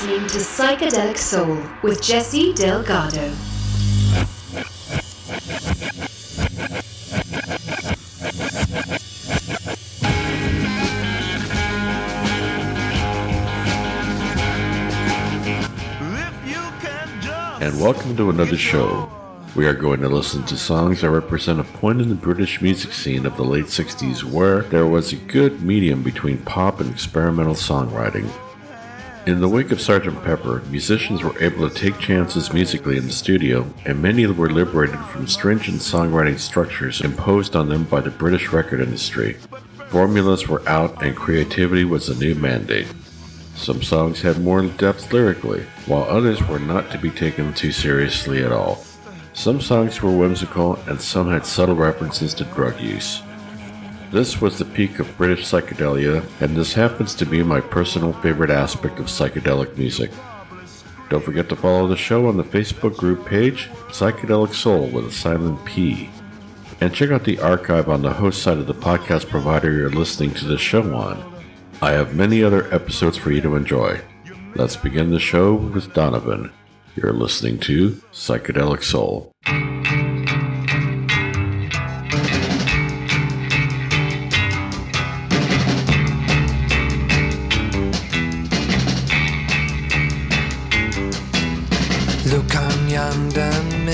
listening to Psychedelic Soul with Jesse Delgado. And welcome to another show. We are going to listen to songs that represent a point in the British music scene of the late 60s where there was a good medium between pop and experimental songwriting. In the wake of Sgt. Pepper, musicians were able to take chances musically in the studio, and many were liberated from stringent songwriting structures imposed on them by the British record industry. Formulas were out, and creativity was the new mandate. Some songs had more depth lyrically, while others were not to be taken too seriously at all. Some songs were whimsical, and some had subtle references to drug use. This was the peak of British psychedelia, and this happens to be my personal favorite aspect of psychedelic music. Don't forget to follow the show on the Facebook group page, Psychedelic Soul with a silent P. And check out the archive on the host side of the podcast provider you're listening to the show on. I have many other episodes for you to enjoy. Let's begin the show with Donovan. You're listening to Psychedelic Soul.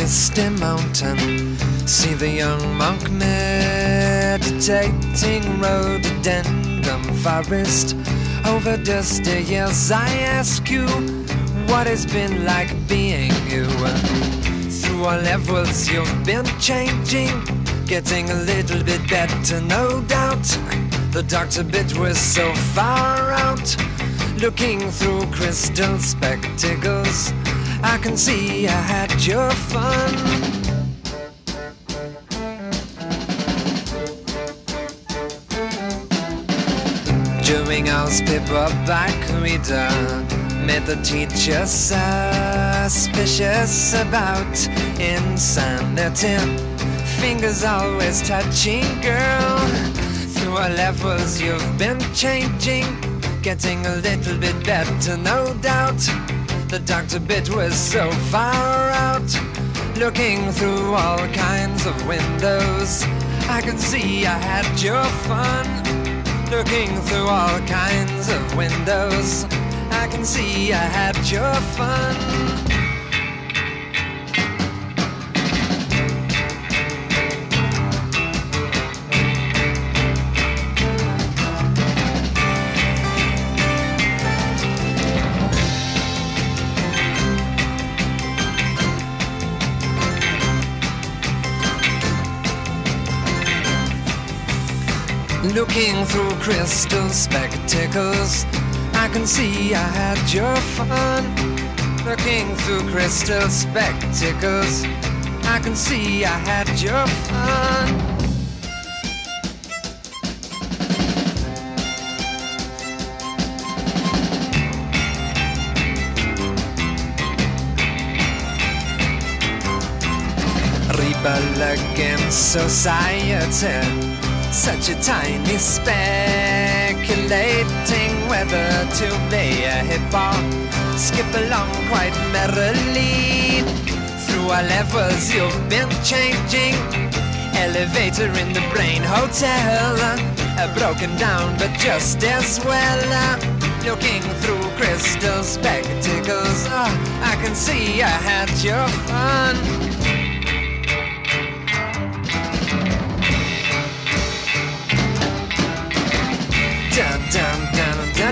Misty mountain. See the young monk meditating rhododendron forest. Over dusty years, I ask you what it's been like being you. Through all levels, you've been changing, getting a little bit better, no doubt. The doctor bit was so far out, looking through crystal spectacles. I can see I had your fun. During our paperback reader, made the teacher suspicious about insanity. Fingers always touching, girl. Through our levels, you've been changing, getting a little bit better, no doubt. The doctor bit was so far out, looking through all kinds of windows. I could see I had your fun, looking through all kinds of windows. I can see I had your fun. Looking through crystal spectacles, I can see I had your fun. Looking through crystal spectacles, I can see I had your fun. Rebel against society such a tiny speculating whether to play a hip hop. Skip along quite merrily. Through our levels, you've been changing. Elevator in the brain hotel. Uh, broken down, but just as well. Looking through crystal spectacles. Uh, I can see I had your fun.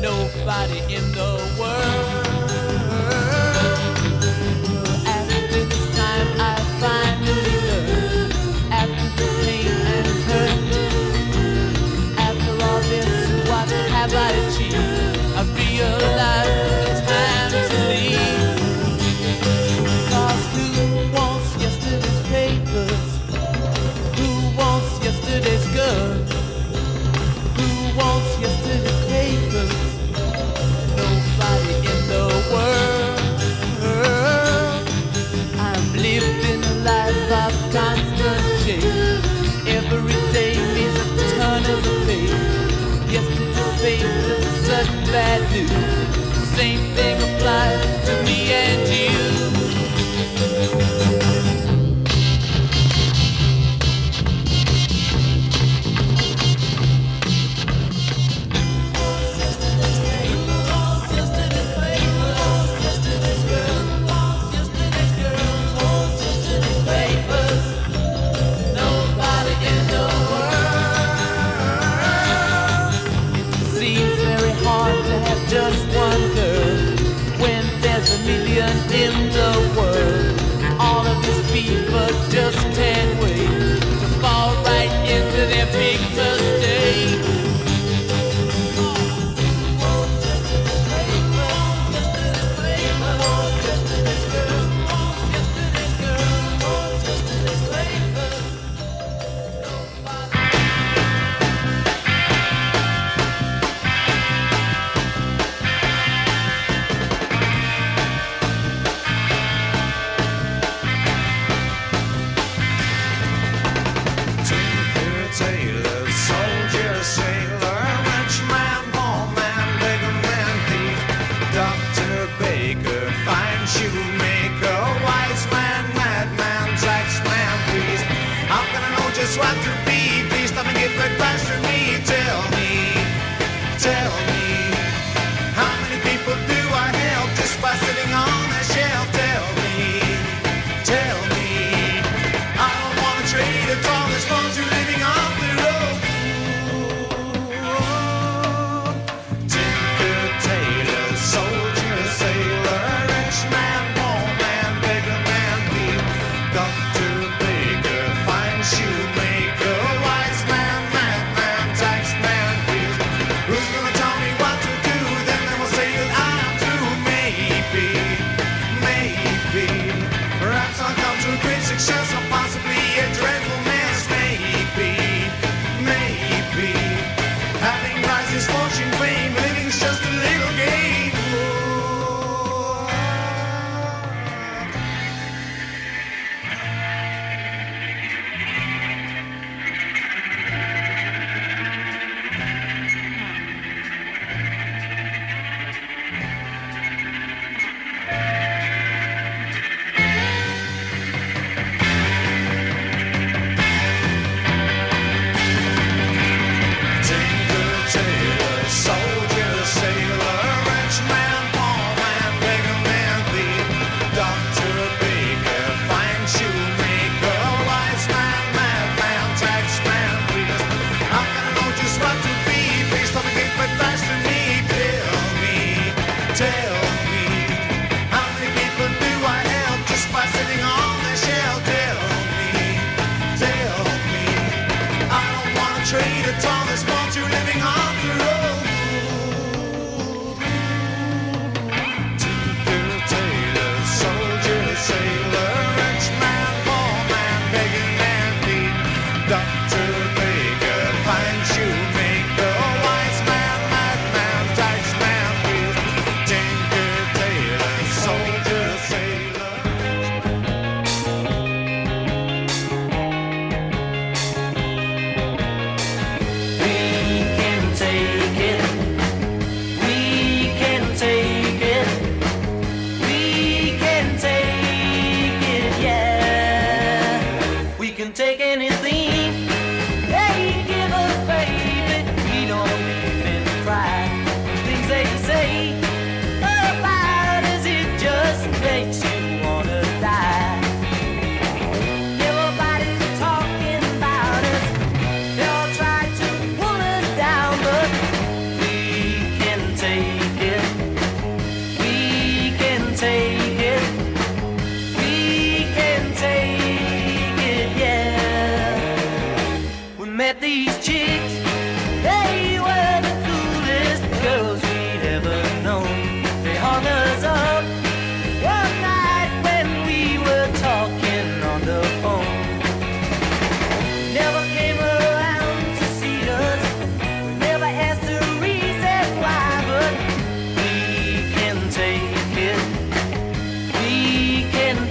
nobody in the world. After this time, I finally. After the pain and hurt, after all this, what have I achieved? I it's time to leave. Cause who wants yesterday's papers? Who wants yesterday's goods?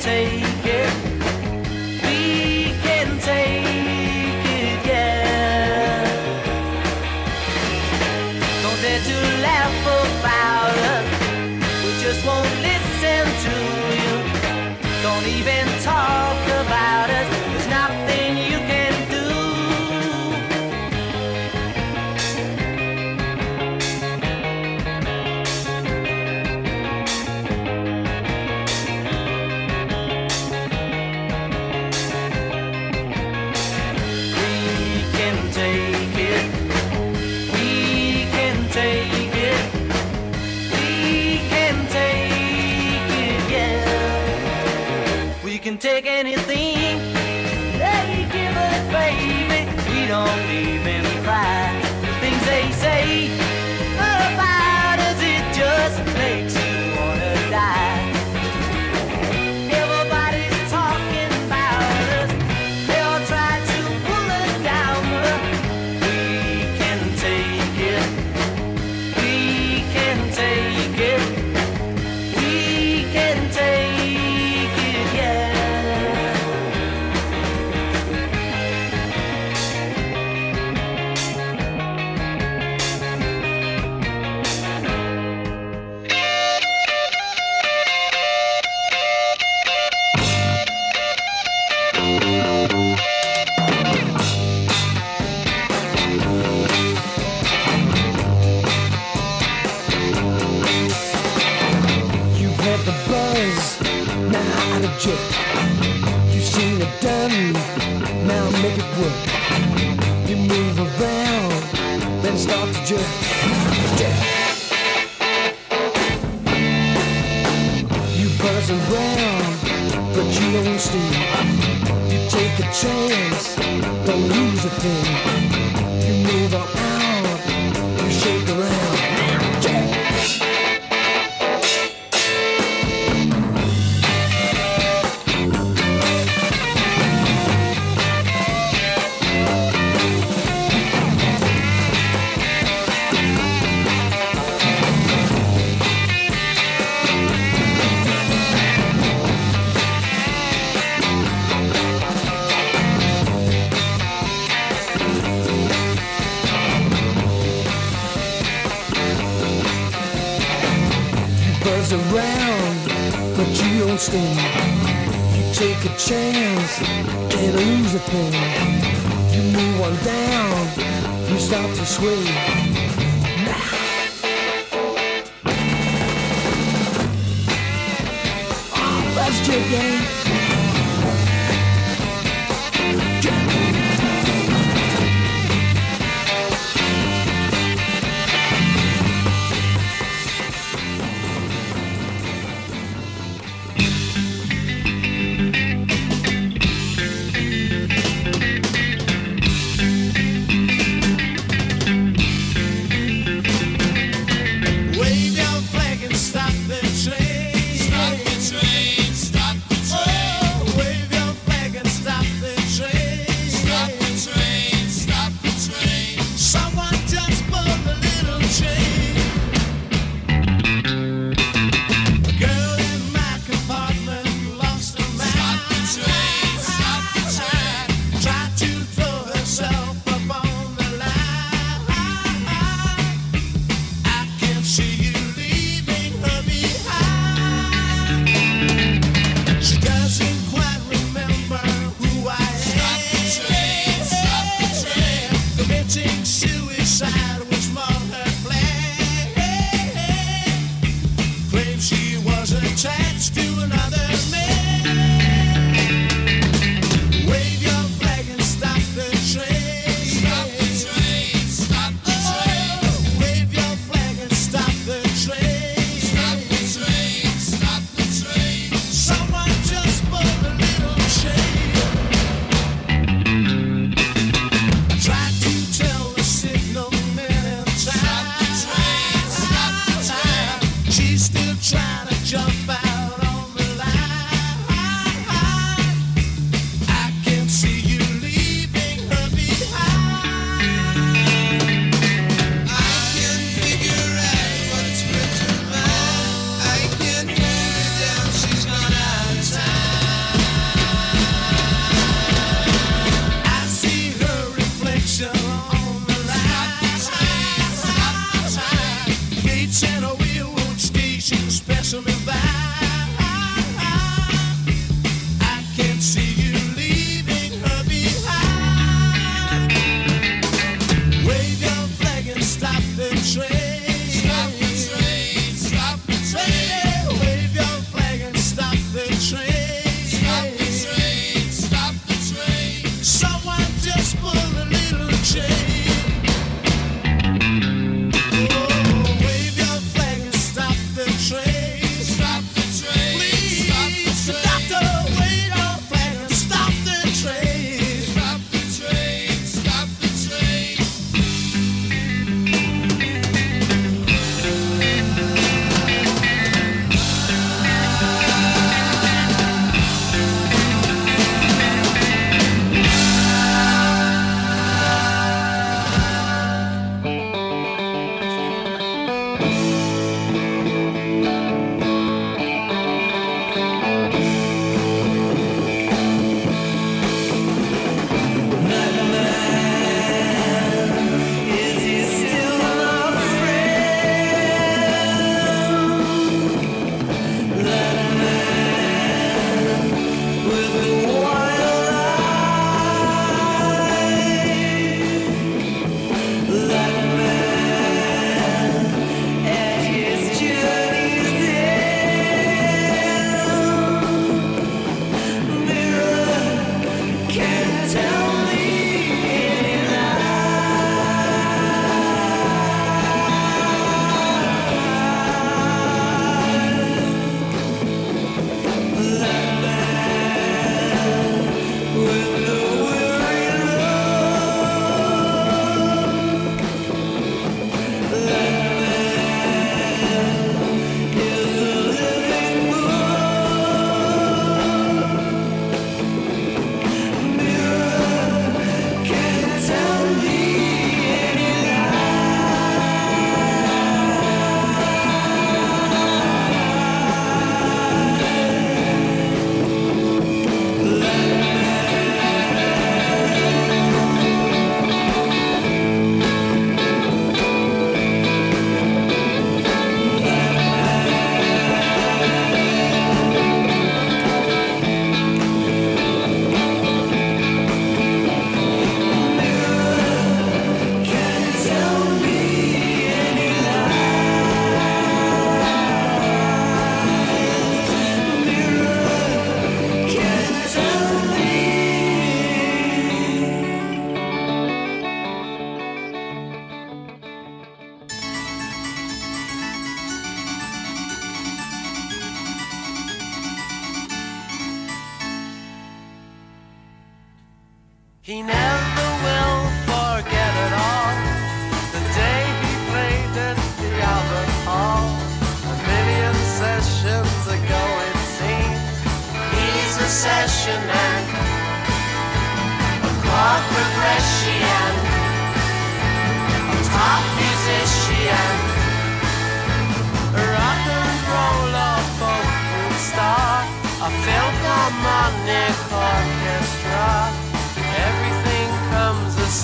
take shit.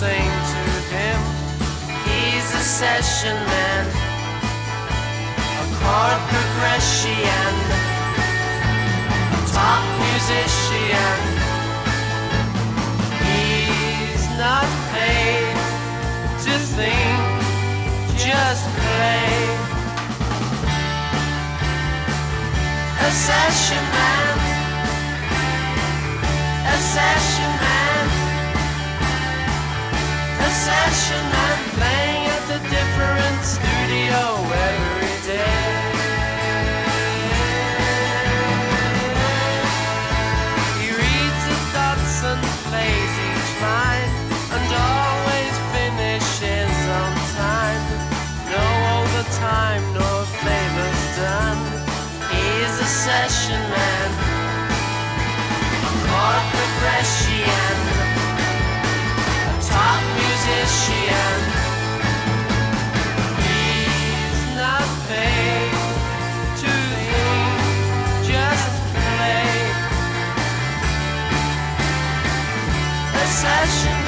sing to him. He's a session man, a chord progression, a top musician. He's not paid to think, just play. A session man, a session man a session and playing at the different studio every rush.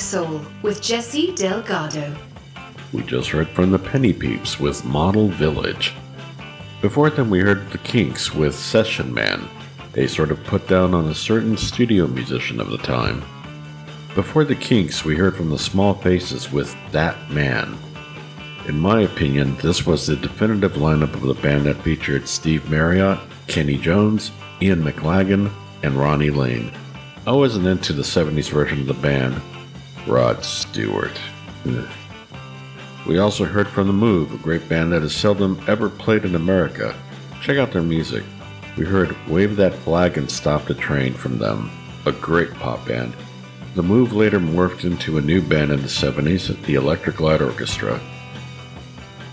Soul with Jesse Delgado. We just heard from the Penny Peeps with Model Village. Before then, we heard the Kinks with Session Man, a sort of put down on a certain studio musician of the time. Before the Kinks, we heard from the Small Faces with That Man. In my opinion, this was the definitive lineup of the band that featured Steve Marriott, Kenny Jones, Ian McLagan, and Ronnie Lane. I wasn't into the 70s version of the band, Rod Stewart. We also heard from The Move, a great band that has seldom ever played in America. Check out their music. We heard Wave That Flag and Stop the Train from them, a great pop band. The Move later morphed into a new band in the 70s, the Electric Light Orchestra.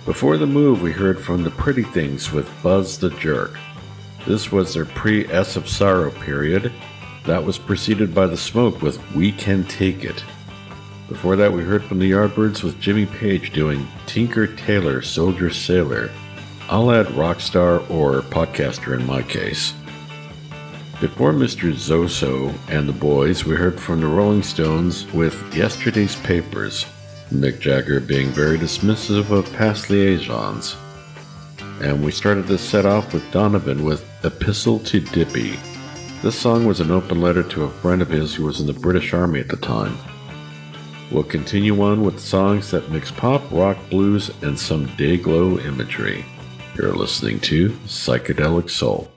Before the move, we heard from the Pretty Things with Buzz the Jerk. This was their pre S.F. Sorrow period. That was preceded by The Smoke with We Can Take It. Before that, we heard from the Yardbirds with Jimmy Page doing Tinker Tailor Soldier Sailor. I'll add Rockstar or Podcaster in my case. Before Mr. Zoso and the boys, we heard from the Rolling Stones with Yesterday's Papers, Mick Jagger being very dismissive of past liaisons. And we started this set off with Donovan with Epistle to Dippy. This song was an open letter to a friend of his who was in the British Army at the time. We'll continue on with songs that mix pop, rock, blues, and some day-glow imagery. You're listening to Psychedelic Soul.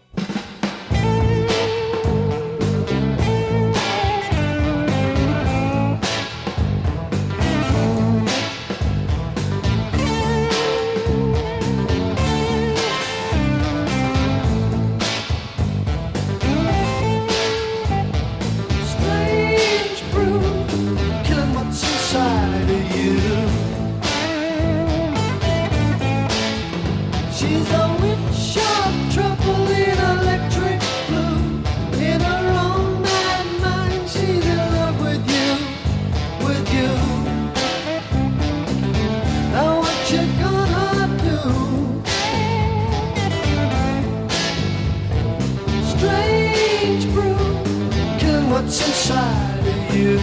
Inside of you.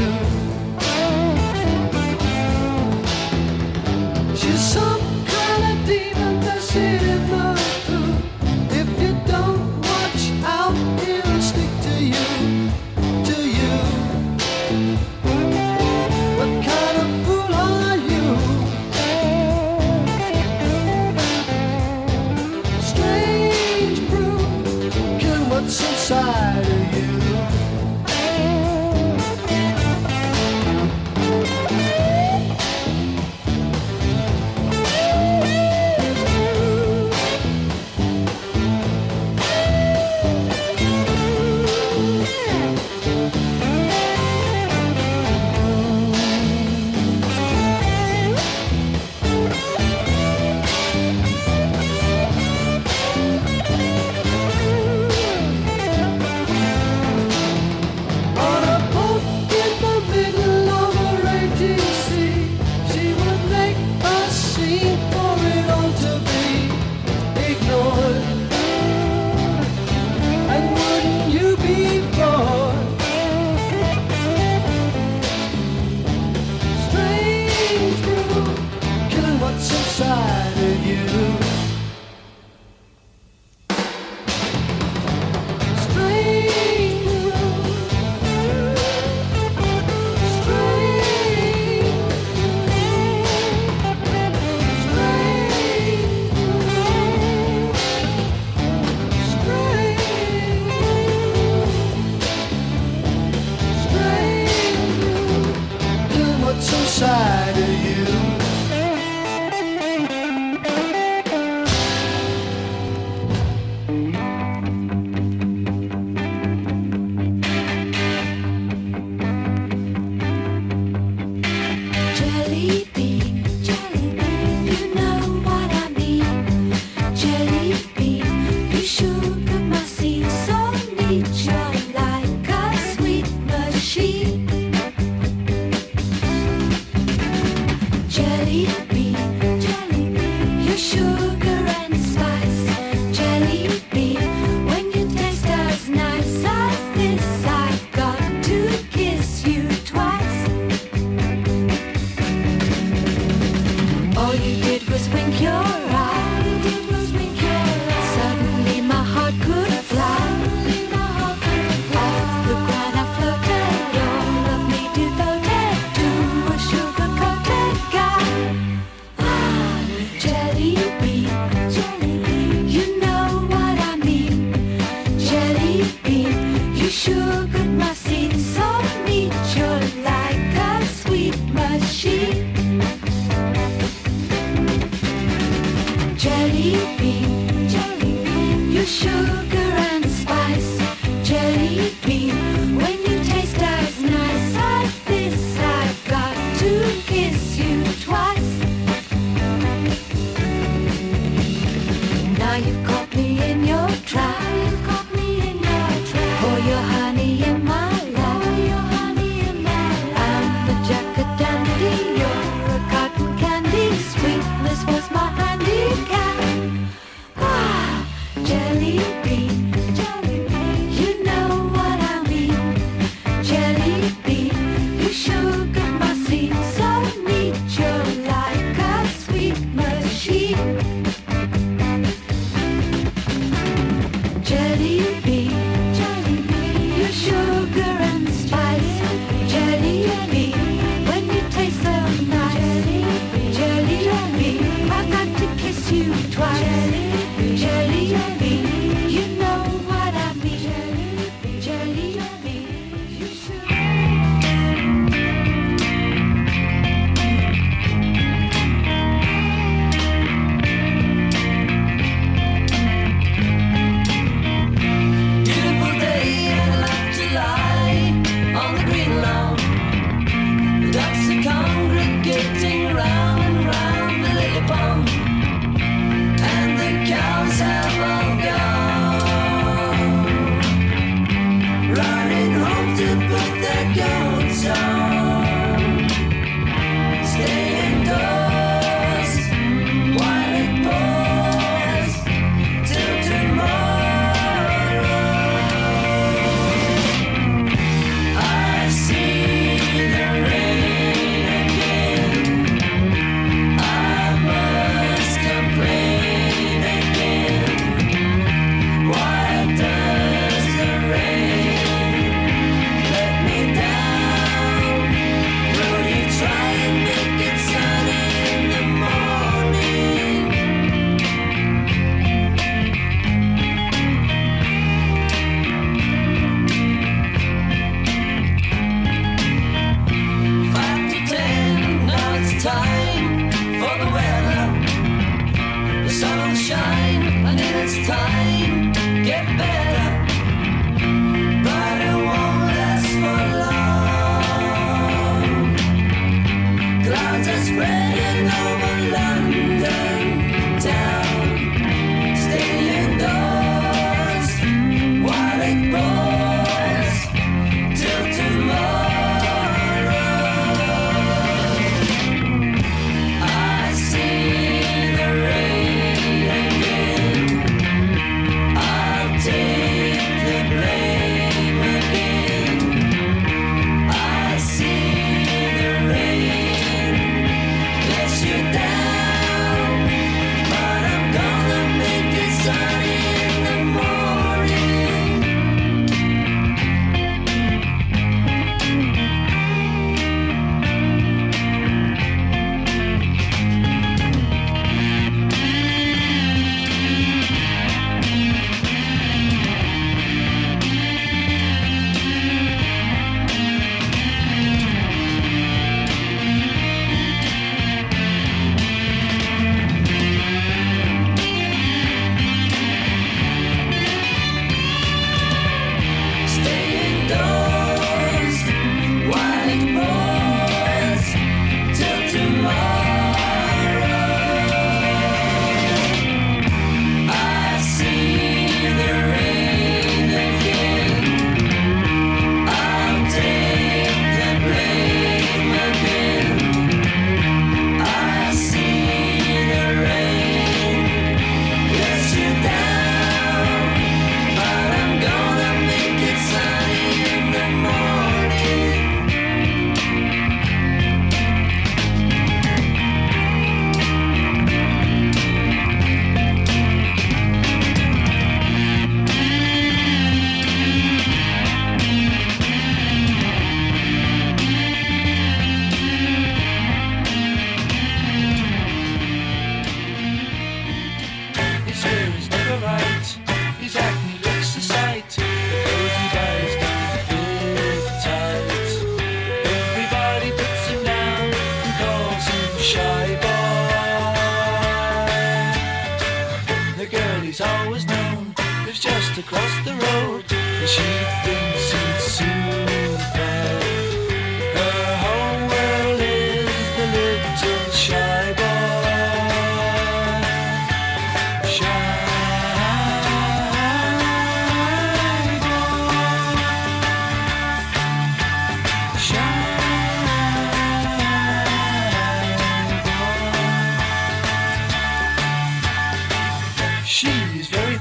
She's some kind of demon that's in the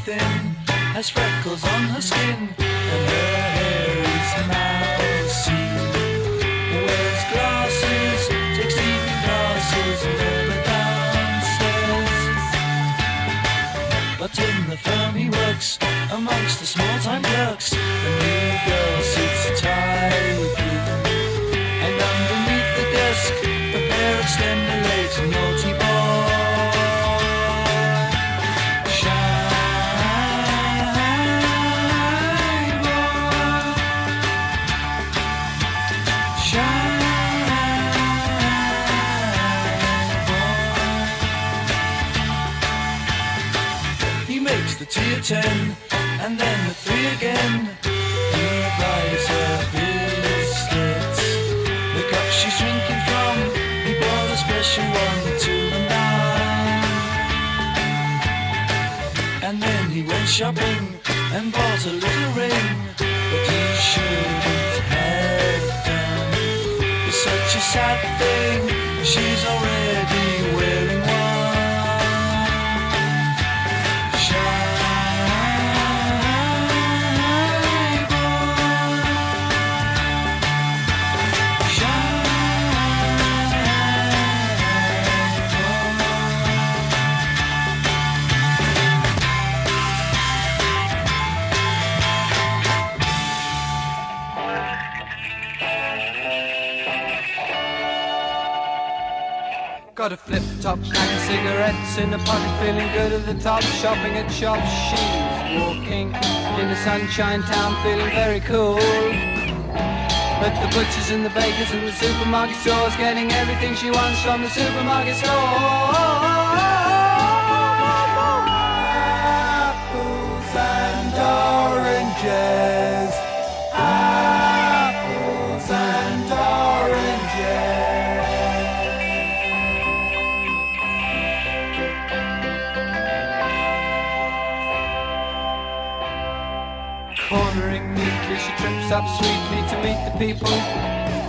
thin, has freckles on her skin, and her hair is mousy. Wears glasses, takes evening classes, never downstairs. But in the firm he works, amongst the small-time clerks, the new girl sits tightly. And underneath the desk, a pair of slender legs, naughty at ten, and then the three again. He buys her biscuits. The cup she's drinking from, he bought a special one to the nine. And then he went shopping and bought a little ring, but he shouldn't have done. It's such a sad thing, she's already Got a flip top, pack of cigarettes in a pocket, feeling good at the top. Shopping at shops, she's walking in the sunshine town, feeling very cool. But the butchers and the bakers and the supermarket stores, getting everything she wants from the supermarket store. Apples and oranges. Up sweetly to meet the people.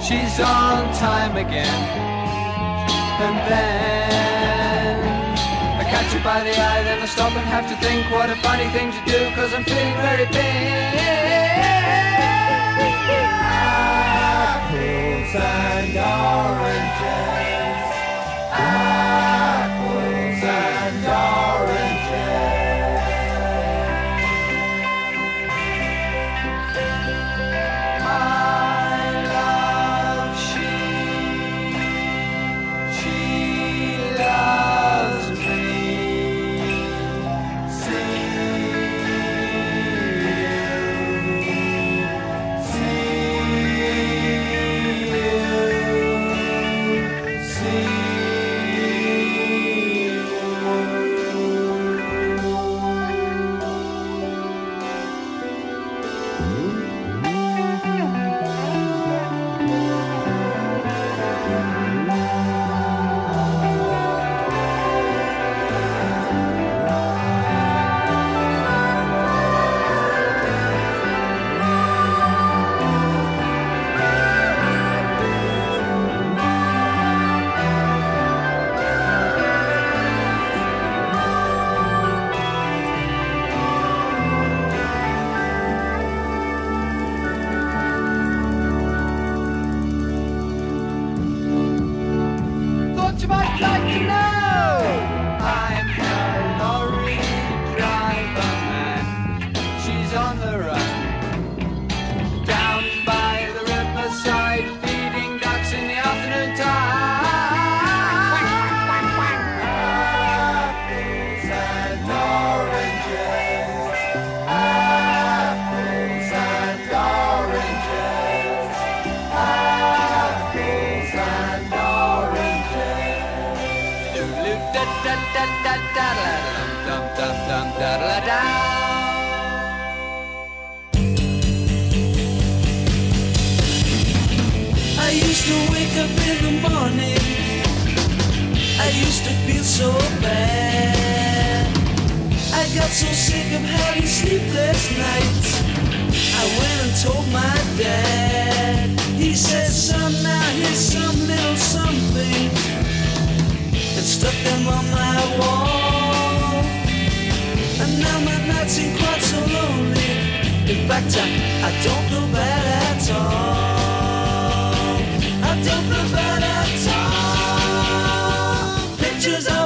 She's on time again. And then I catch her by the eye, then I stop and have to think what a funny thing to do, cause I'm feeling very big. Apples and oranges. Apples and oranges.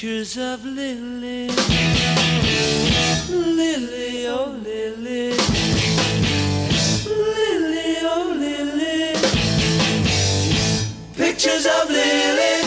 pictures of Lily. Lily, oh Lily. Lily, oh Lily. Pictures of Lily.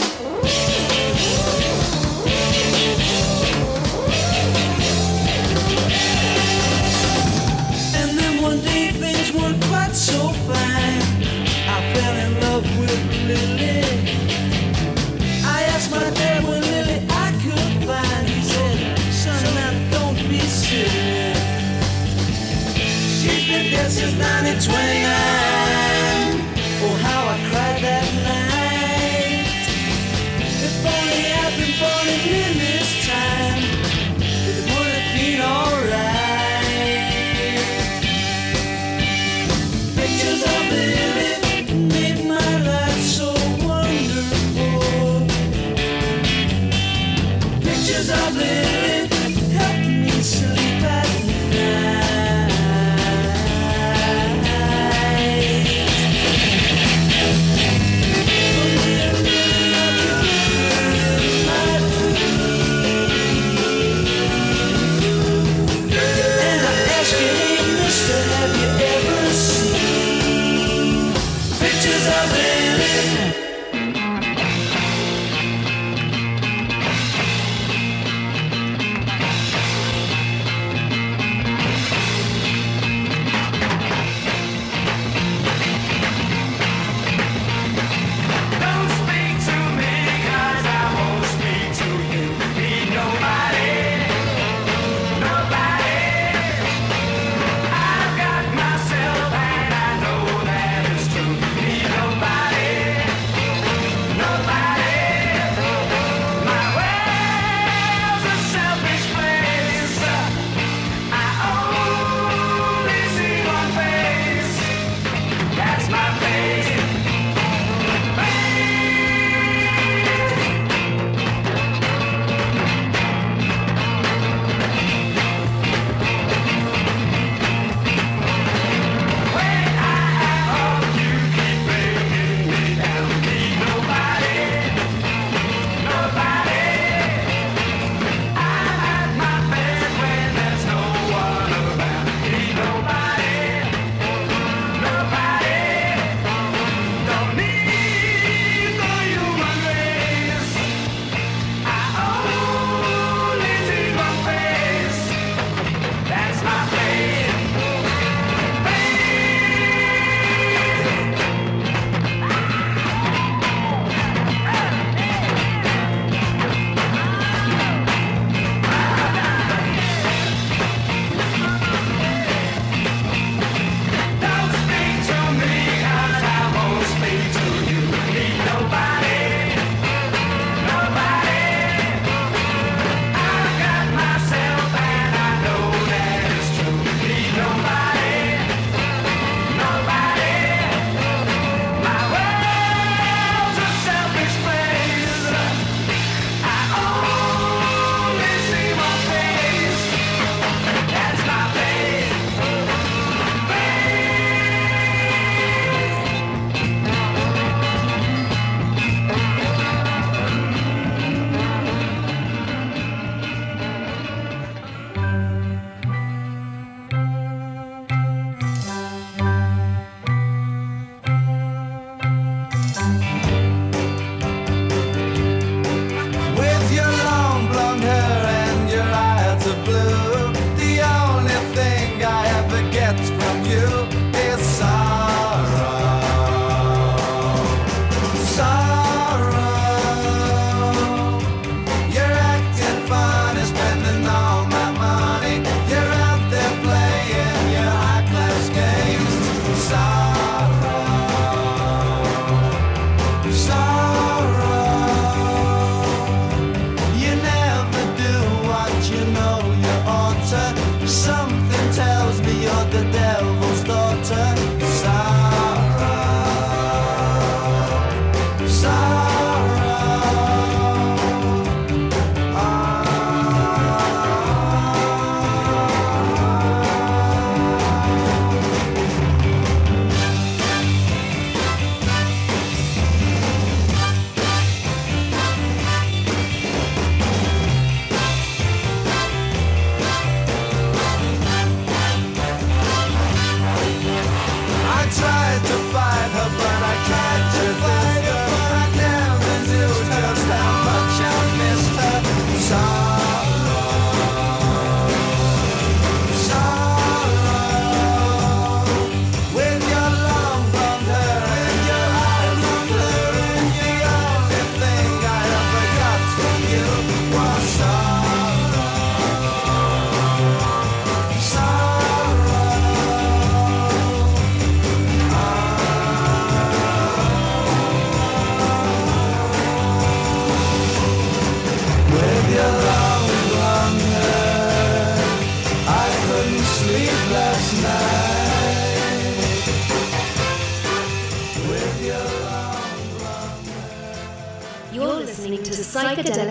90, 20,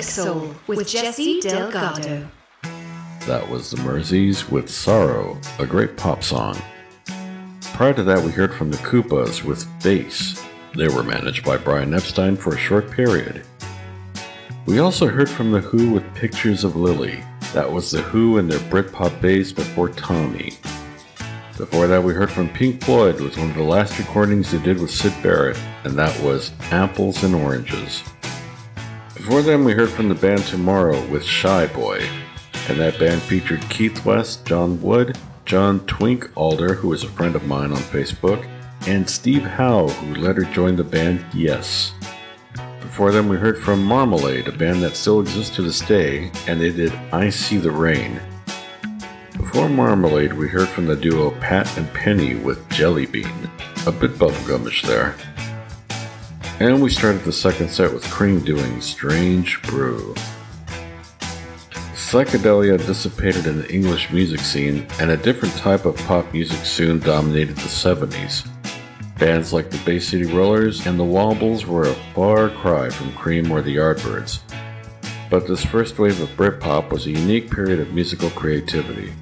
Soul with Jesse Delgado. That was the Merseys with Sorrow, a great pop song. Prior to that, we heard from the Koobas with Bass. They were managed by Brian Epstein for a short period. We also heard from The Who with Pictures of Lily. That was The Who and their Britpop bass before Tommy. Before that, we heard from Pink Floyd with one of the last recordings they did with Syd Barrett, and that was Apples and Oranges. Before then, we heard from the band Tomorrow with Shy Boy, and that band featured Keith West, John Wood, John Twink Alder, who is a friend of mine on Facebook, and Steve Howe, who later joined the band Yes. Before them, we heard from Marmalade, a band that still exists to this day, and they did I See the Rain. Before Marmalade, we heard from the duo Pat and Penny with Jelly Bean, a bit bubblegumish there. And we started the second set with Cream doing Strange Brew. Psychedelia dissipated in the English music scene, and a different type of pop music soon dominated the 70s. Bands like the Bay City Rollers and the Wombles were a far cry from Cream or the Yardbirds. But this first wave of Britpop was a unique period of musical creativity.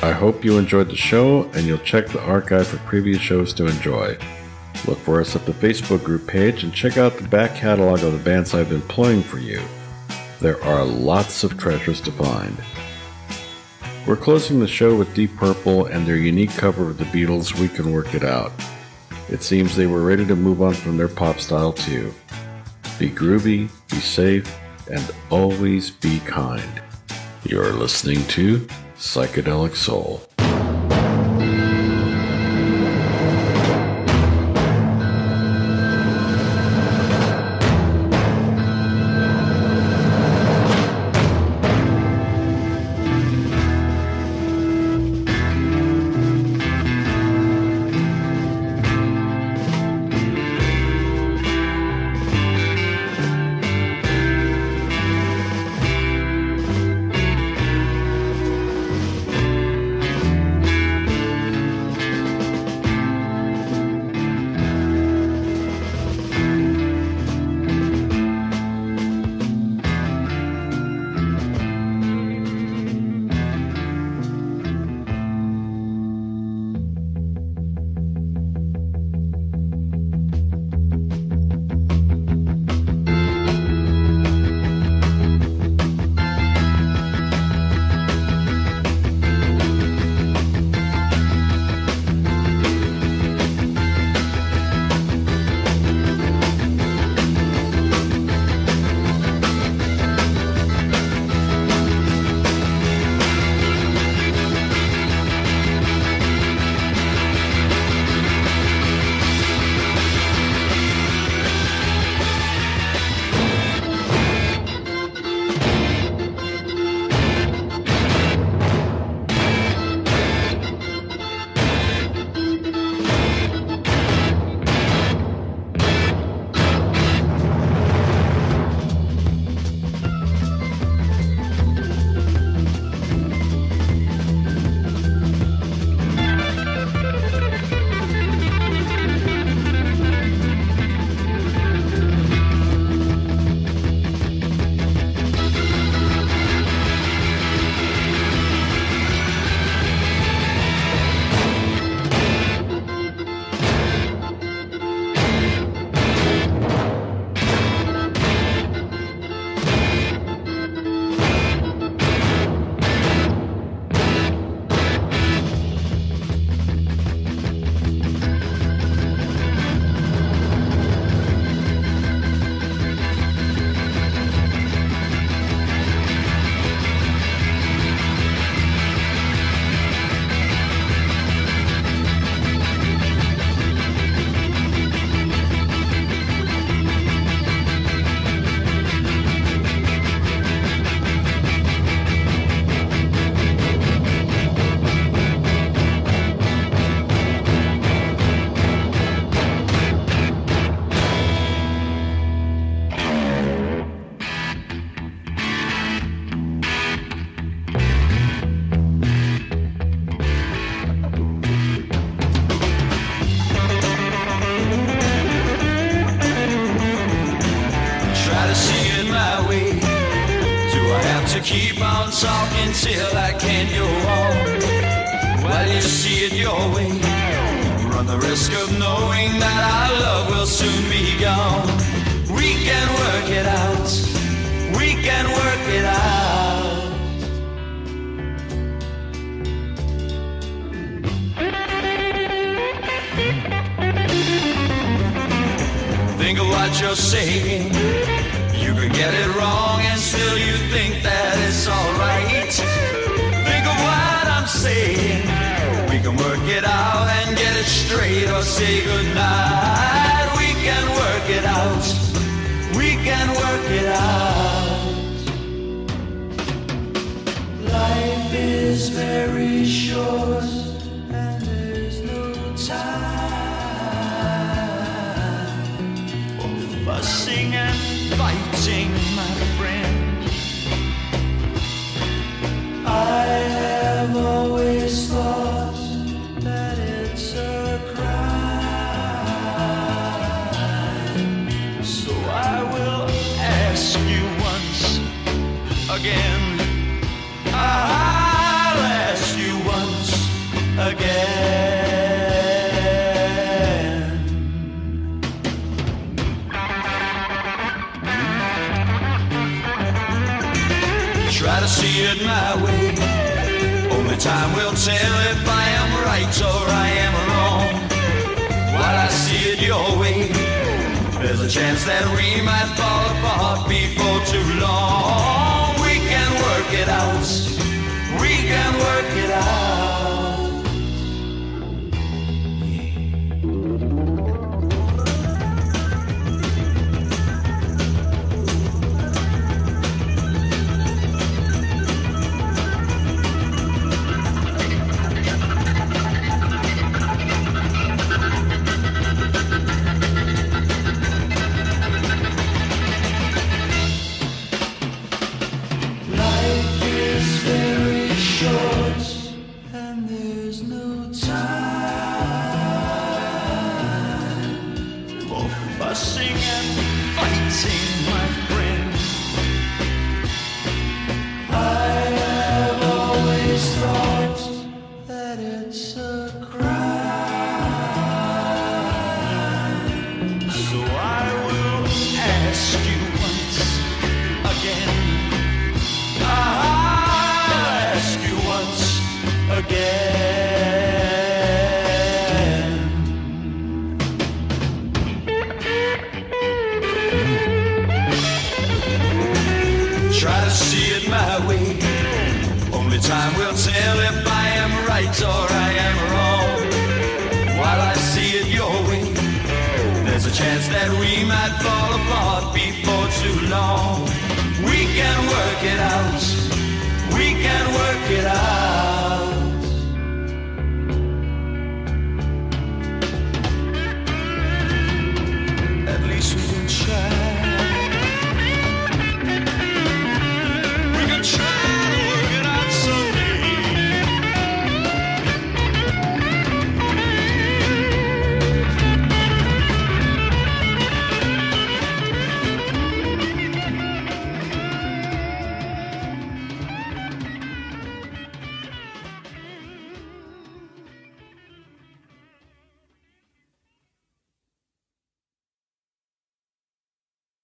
I hope you enjoyed the show and you'll check the archive for previous shows to enjoy. Look for us at the Facebook group page and check out the back catalog of the bands I've been playing for you. There are lots of treasures to find. We're closing the show with Deep Purple and their unique cover of the Beatles' We Can Work It Out. It seems they were ready to move on from their pop style too. Be groovy, be safe, and always be kind. You're listening to Psychedelic Soul. Think that